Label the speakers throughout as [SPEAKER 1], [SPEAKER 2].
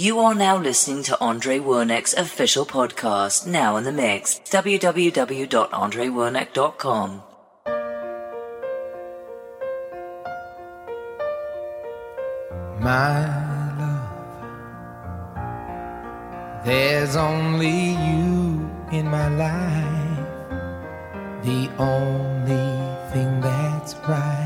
[SPEAKER 1] You are now listening to Andre Wernick's official podcast, Now in the Mix, www.andrewernick.com.
[SPEAKER 2] My love, there's only you in my life, the only thing that's right.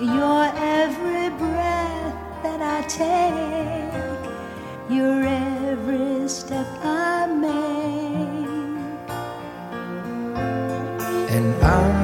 [SPEAKER 3] Your every breath that I take, your every step I make.
[SPEAKER 2] And I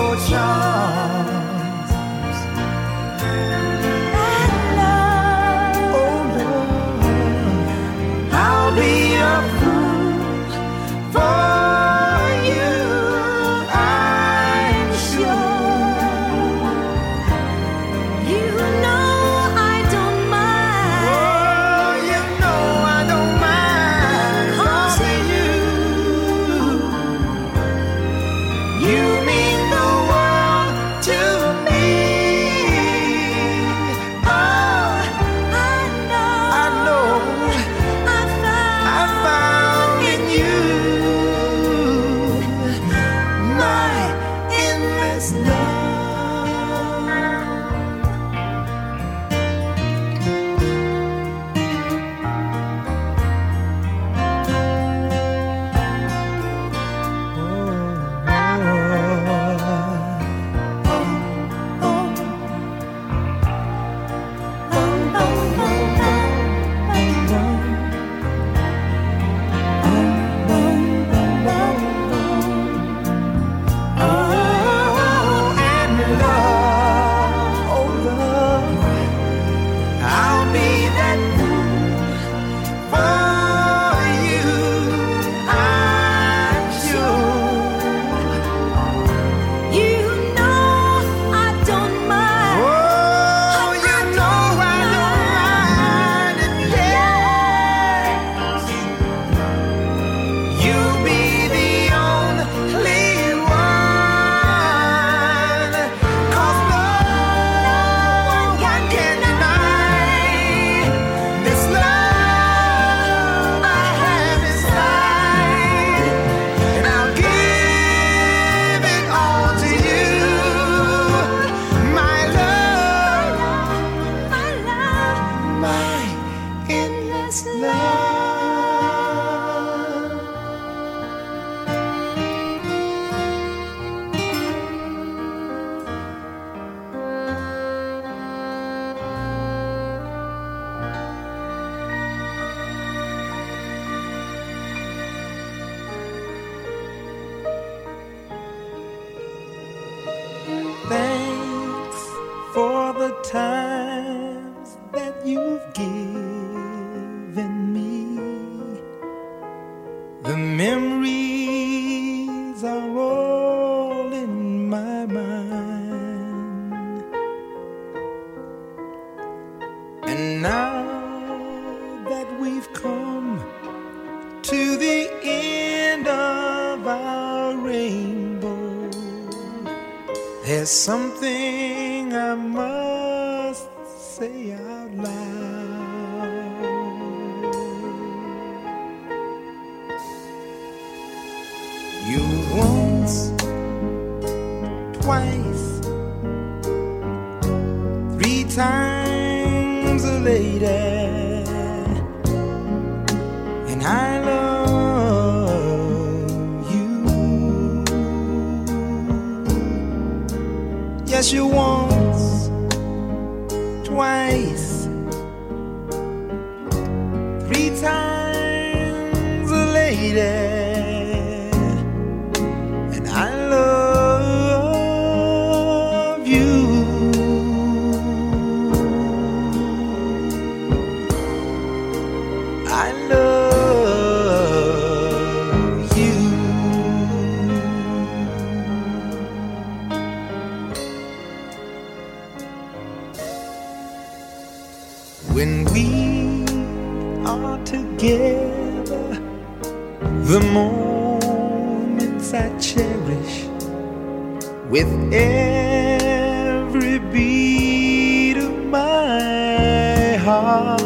[SPEAKER 4] heart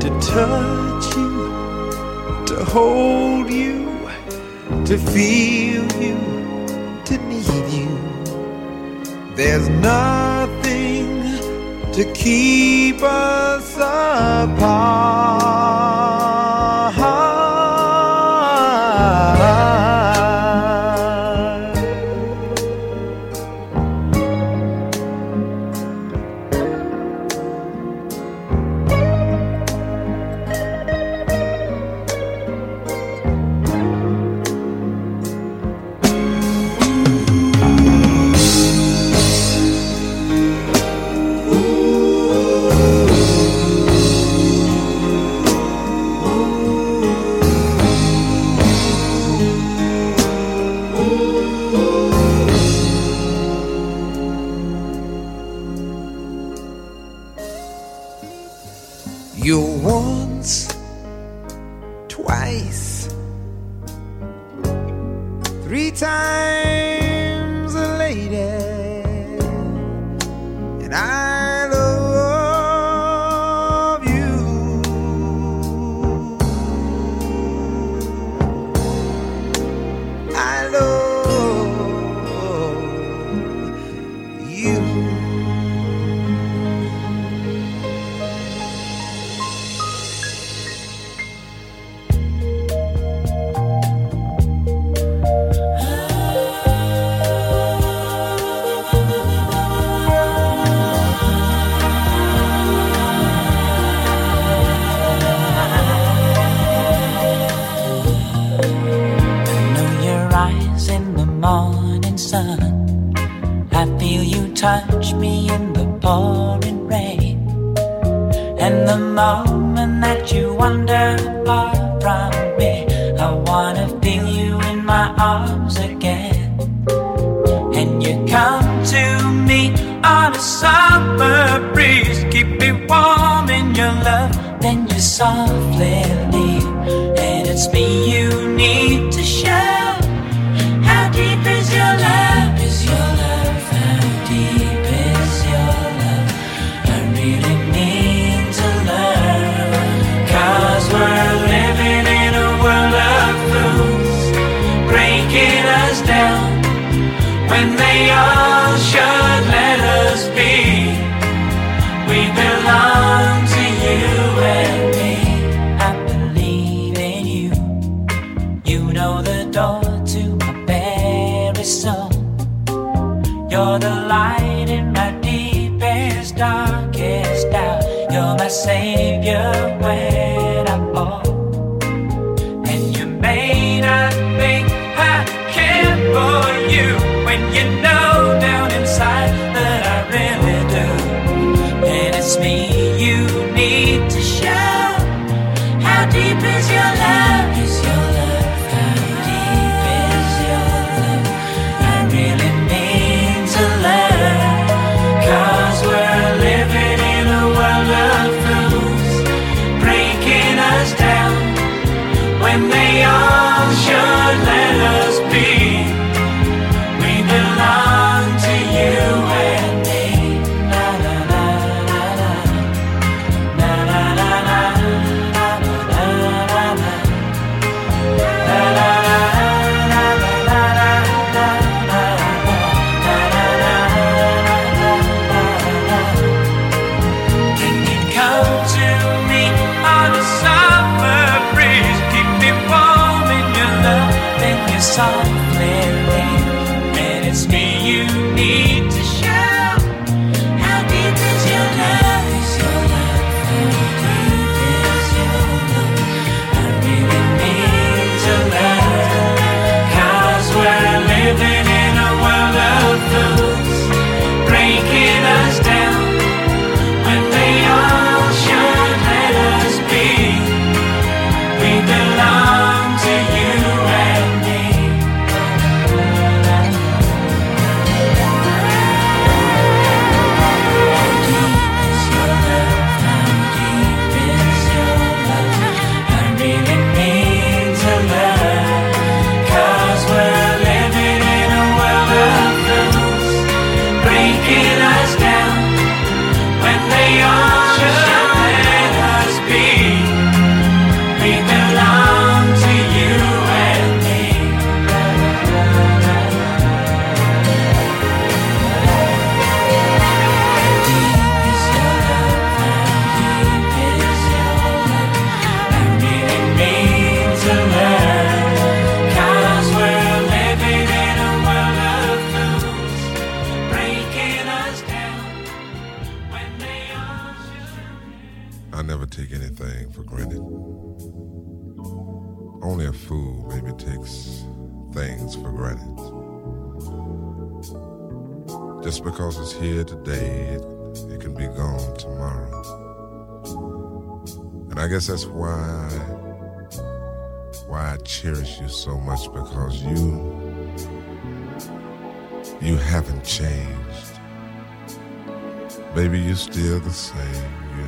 [SPEAKER 4] to touch you, to hold you, to feel you, to need you. There's nothing to keep us apart.
[SPEAKER 5] summer breeze. Keep me warm in your love, then you softly leave, and it's me you need. me.
[SPEAKER 6] Guess that's why why I cherish you so much because you you haven't changed. Baby, you're still the same. You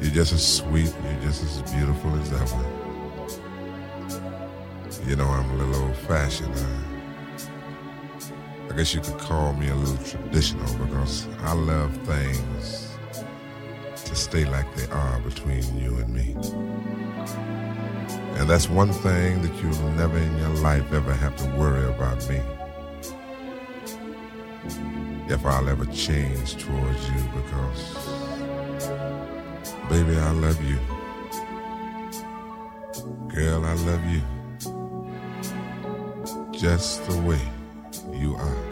[SPEAKER 6] you're just as sweet, you're just as beautiful as ever. You know, I'm a little old fashioned. I, I guess you could call me a little traditional because I love things to stay like they are between you and me. And that's one thing that you'll never in your life ever have to worry about me. If I'll ever change towards you because Baby, I love you. Girl, I love you. Just the way you are.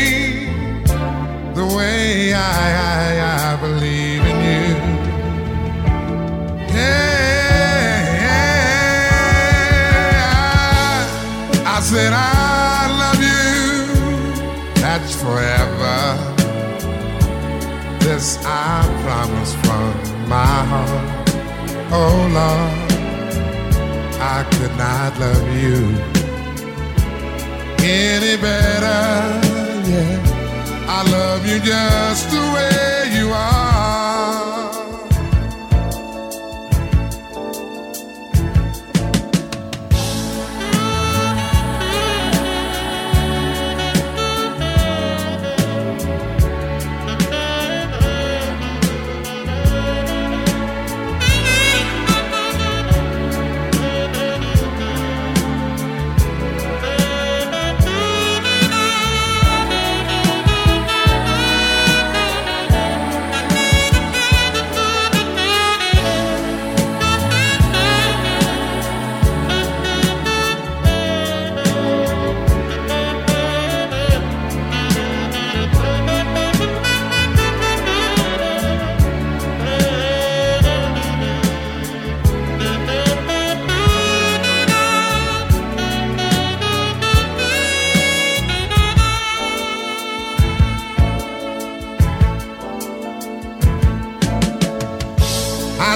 [SPEAKER 6] away. I, I, I believe in you. Yeah, yeah. I, I said I love you. That's forever. This I promise from my heart. Oh Lord, I could not love you any better. Yeah. I love you just the way you are.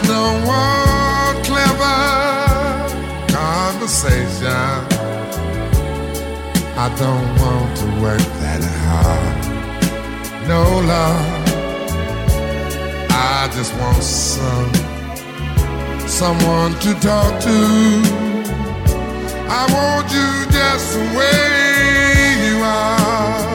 [SPEAKER 6] someone clever conversation. I don't want to work that hard. No love. I just want some someone to talk to. I want you just the way you are.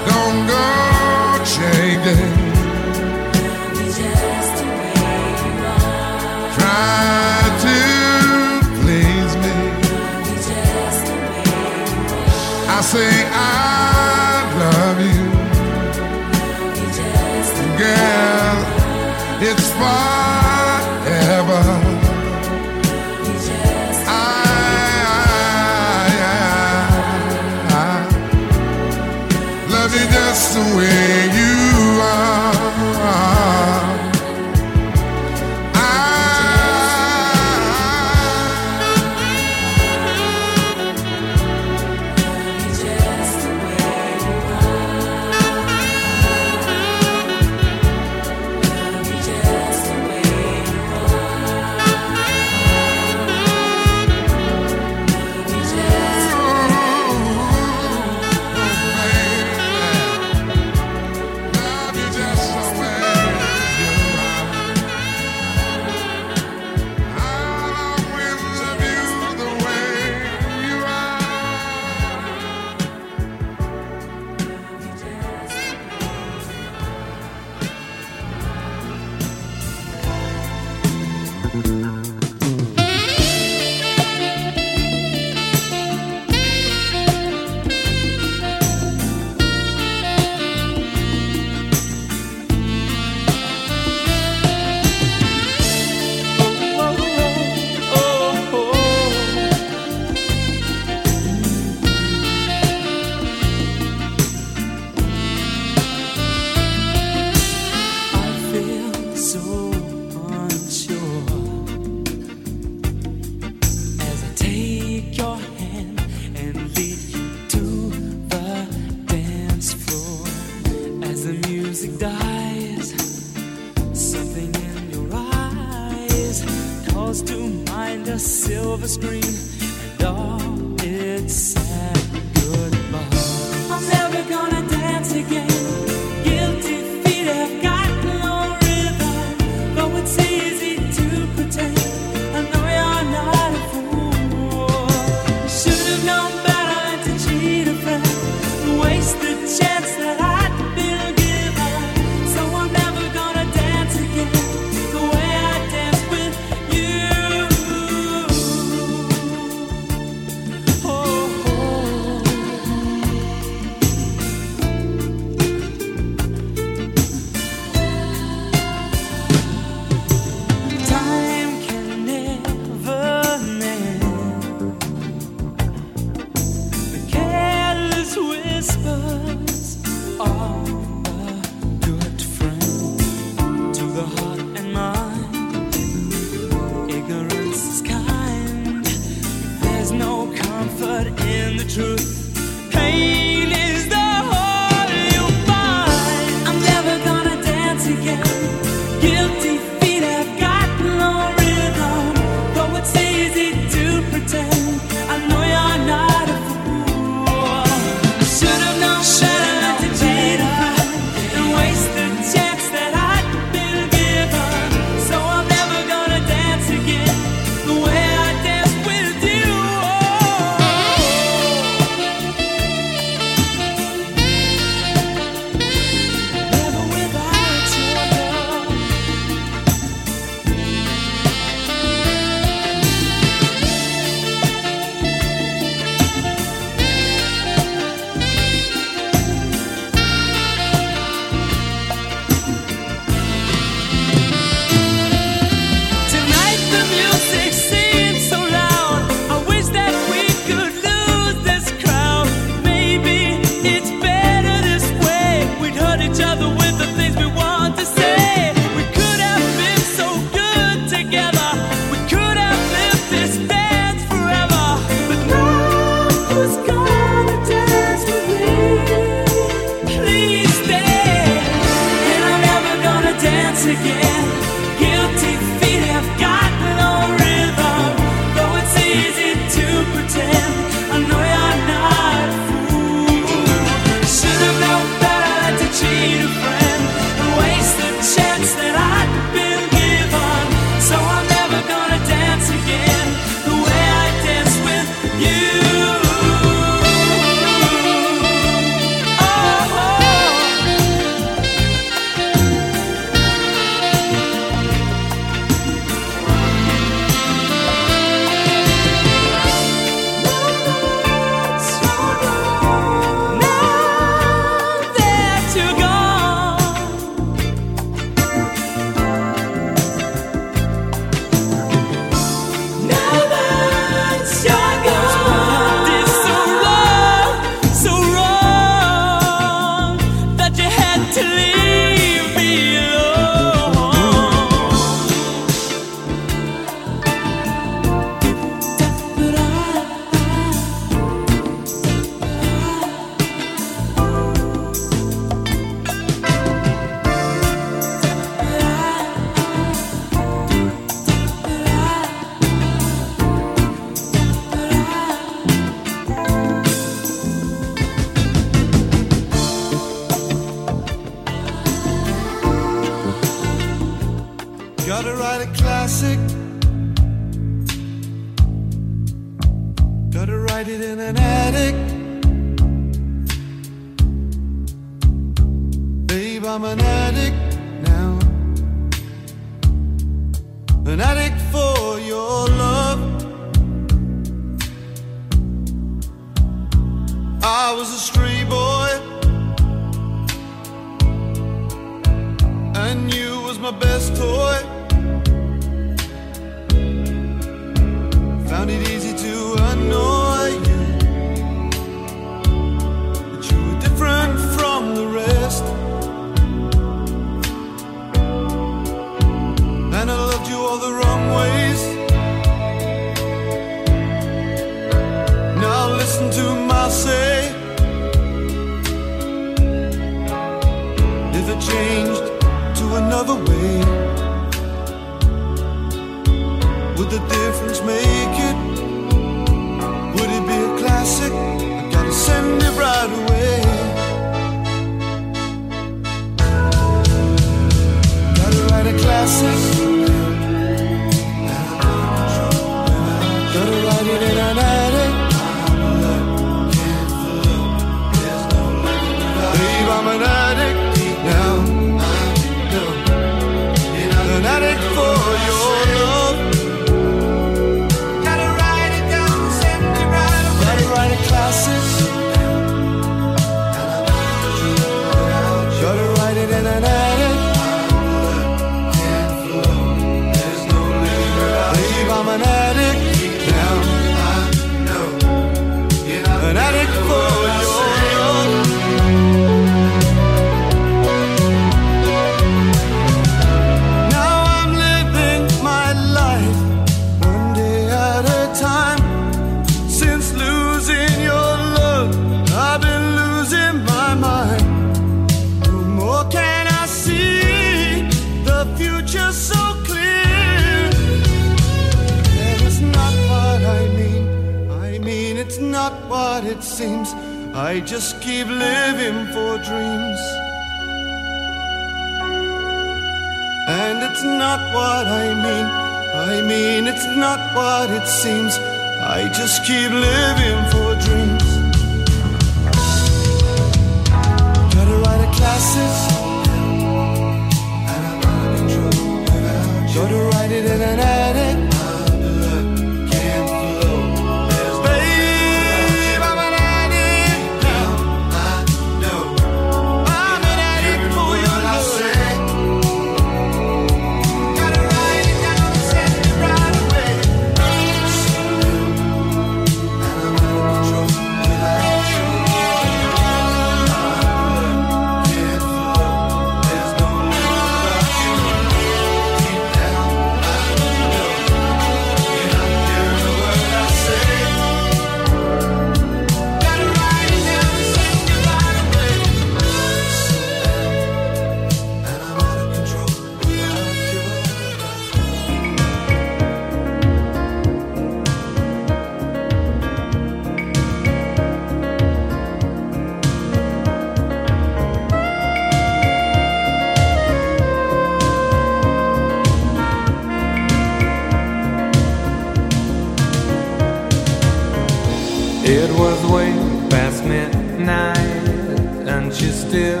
[SPEAKER 4] Night, and she still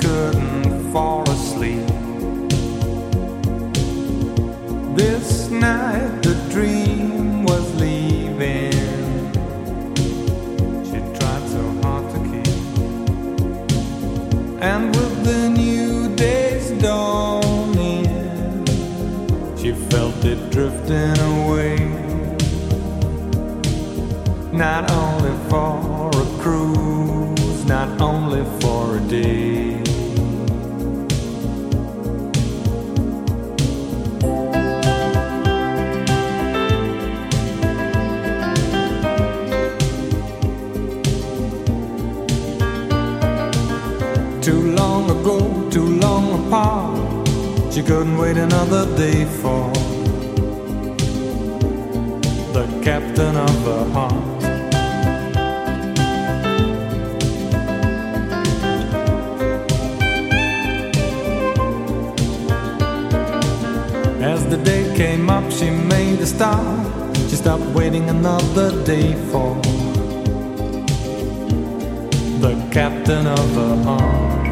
[SPEAKER 4] couldn't fall asleep. This night, the dream was leaving. She tried so hard to keep. And with the new day's dawning, she felt it drifting away. Not only for a cruise, not only for a day. Too long ago, too long apart. She couldn't wait another day for the captain of her heart. The day came up, she made a start. She stopped waiting another day for the captain of her heart.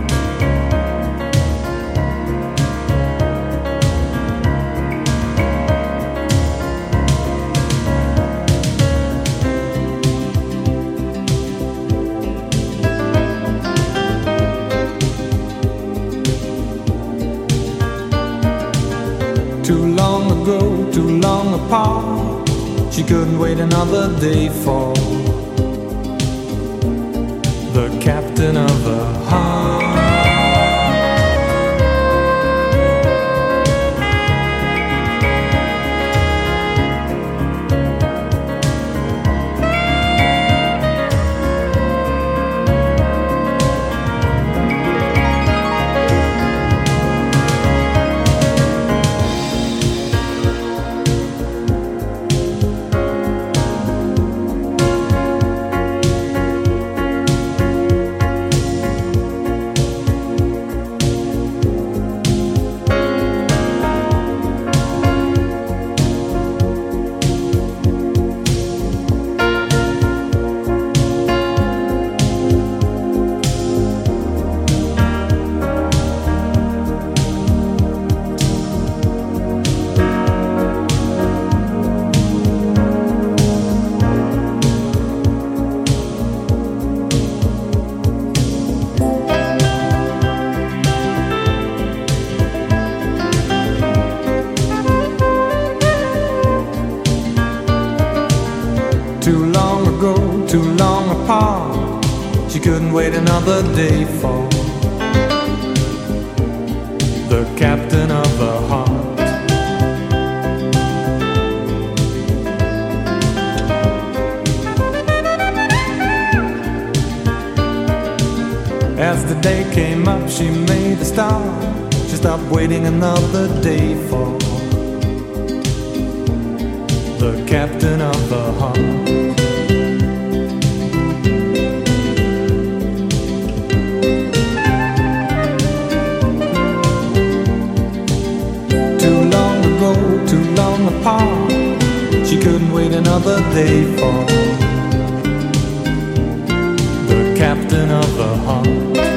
[SPEAKER 4] She couldn't wait another day for the captain of the heart. Another day for the captain of the heart. As the day came up, she made a start. She stopped waiting another day for the captain of the heart. Apart. She couldn't wait another day for the captain of
[SPEAKER 2] the heart.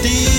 [SPEAKER 2] still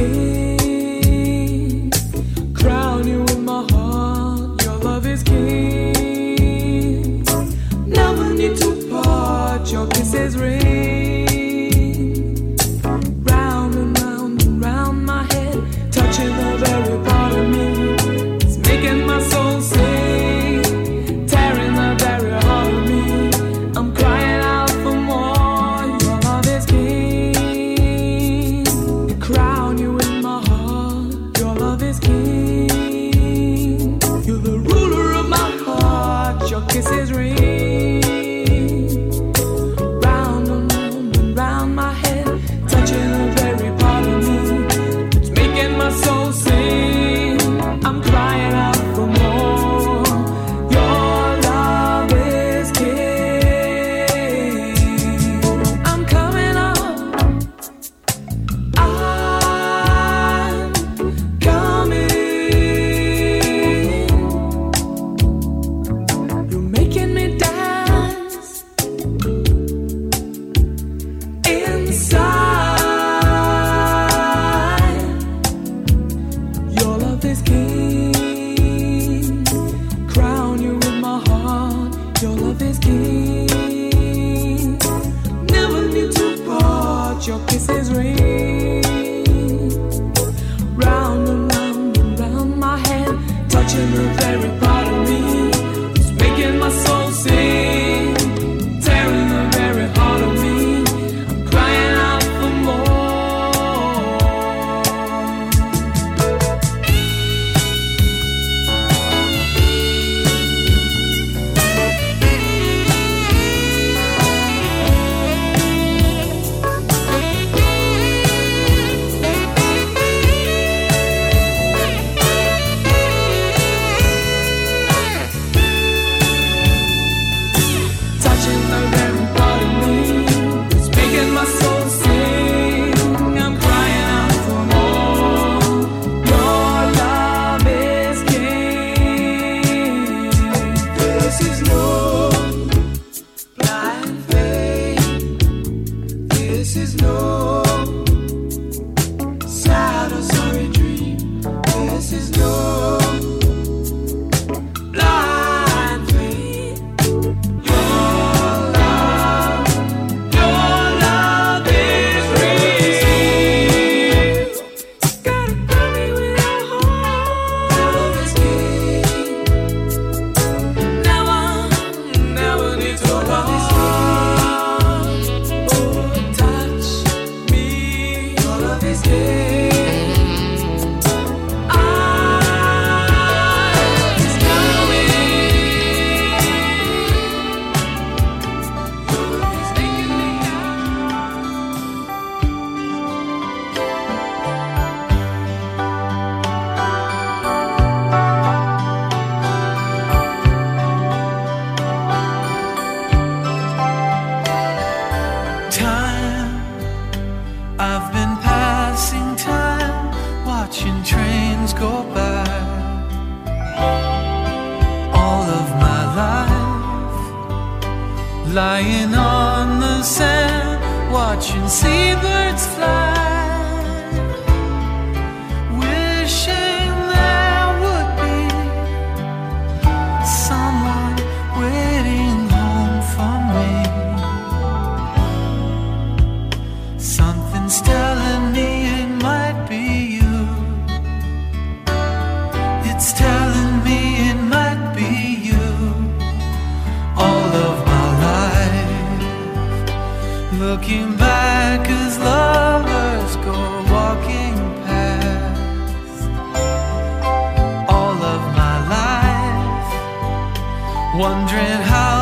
[SPEAKER 2] love
[SPEAKER 7] Looking back as lovers go walking past. All of my life Wondering how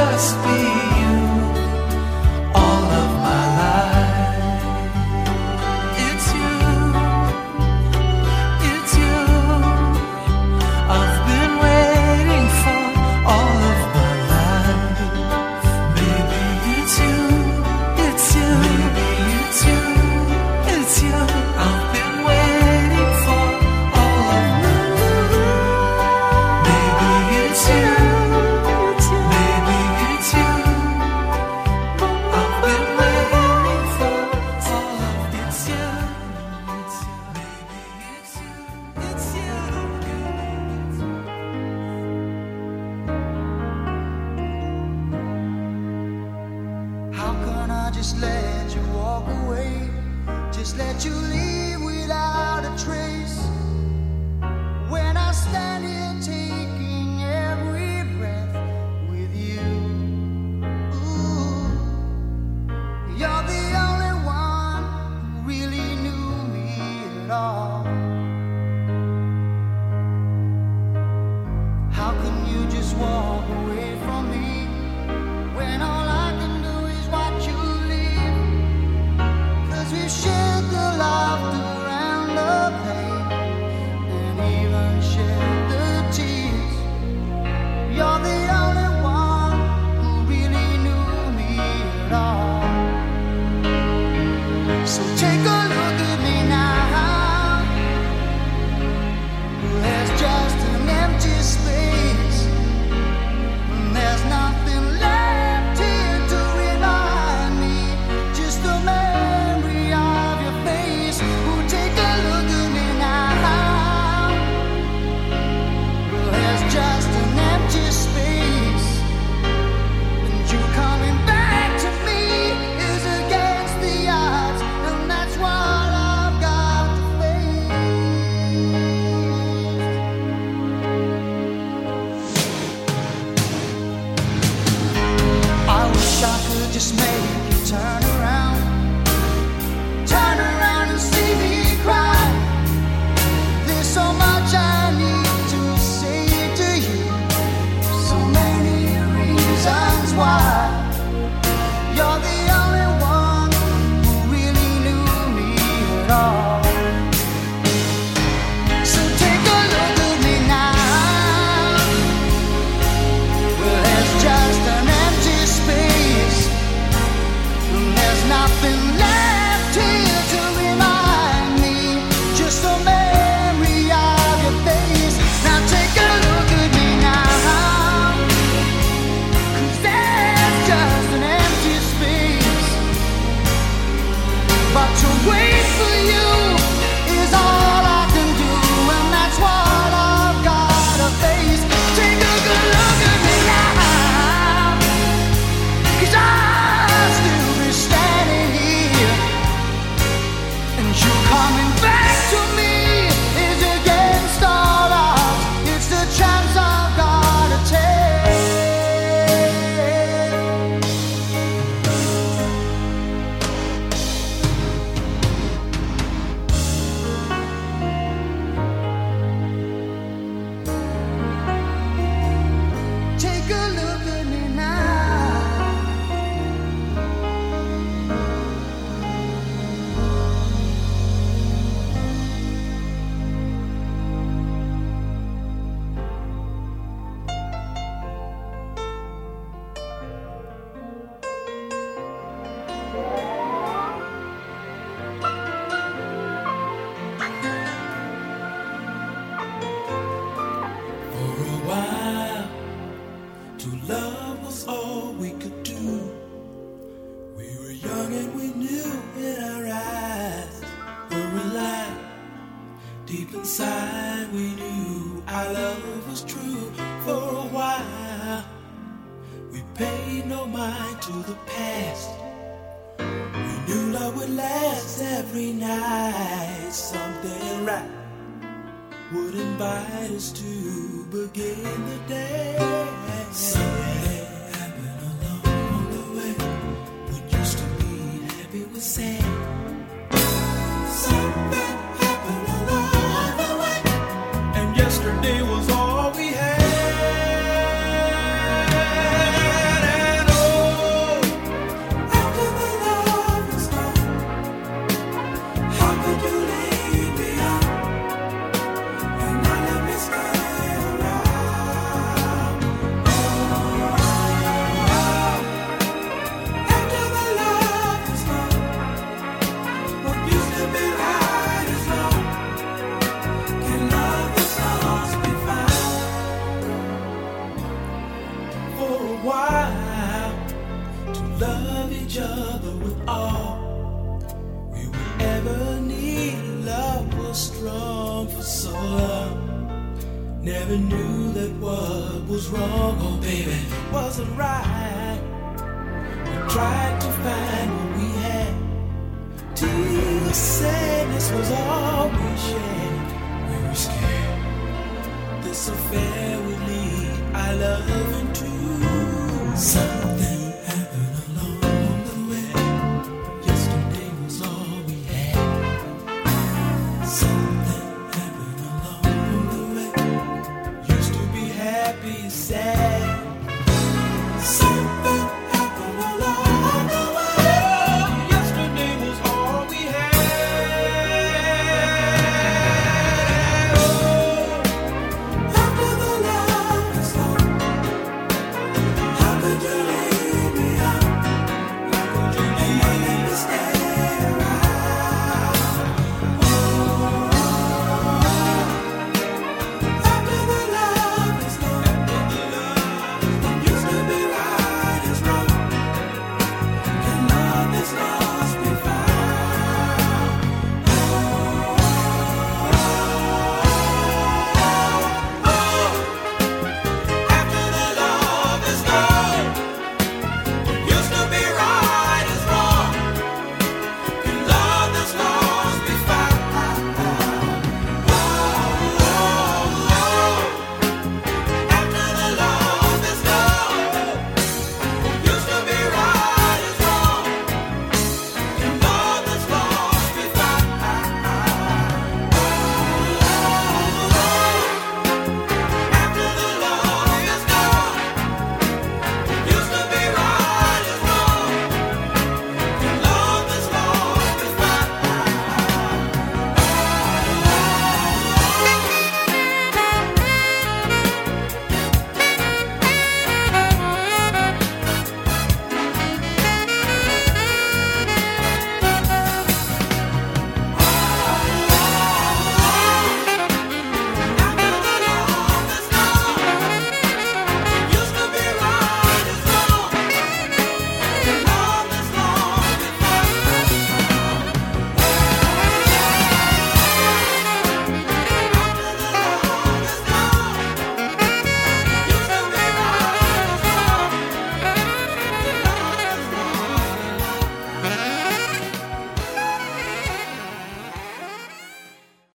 [SPEAKER 7] just be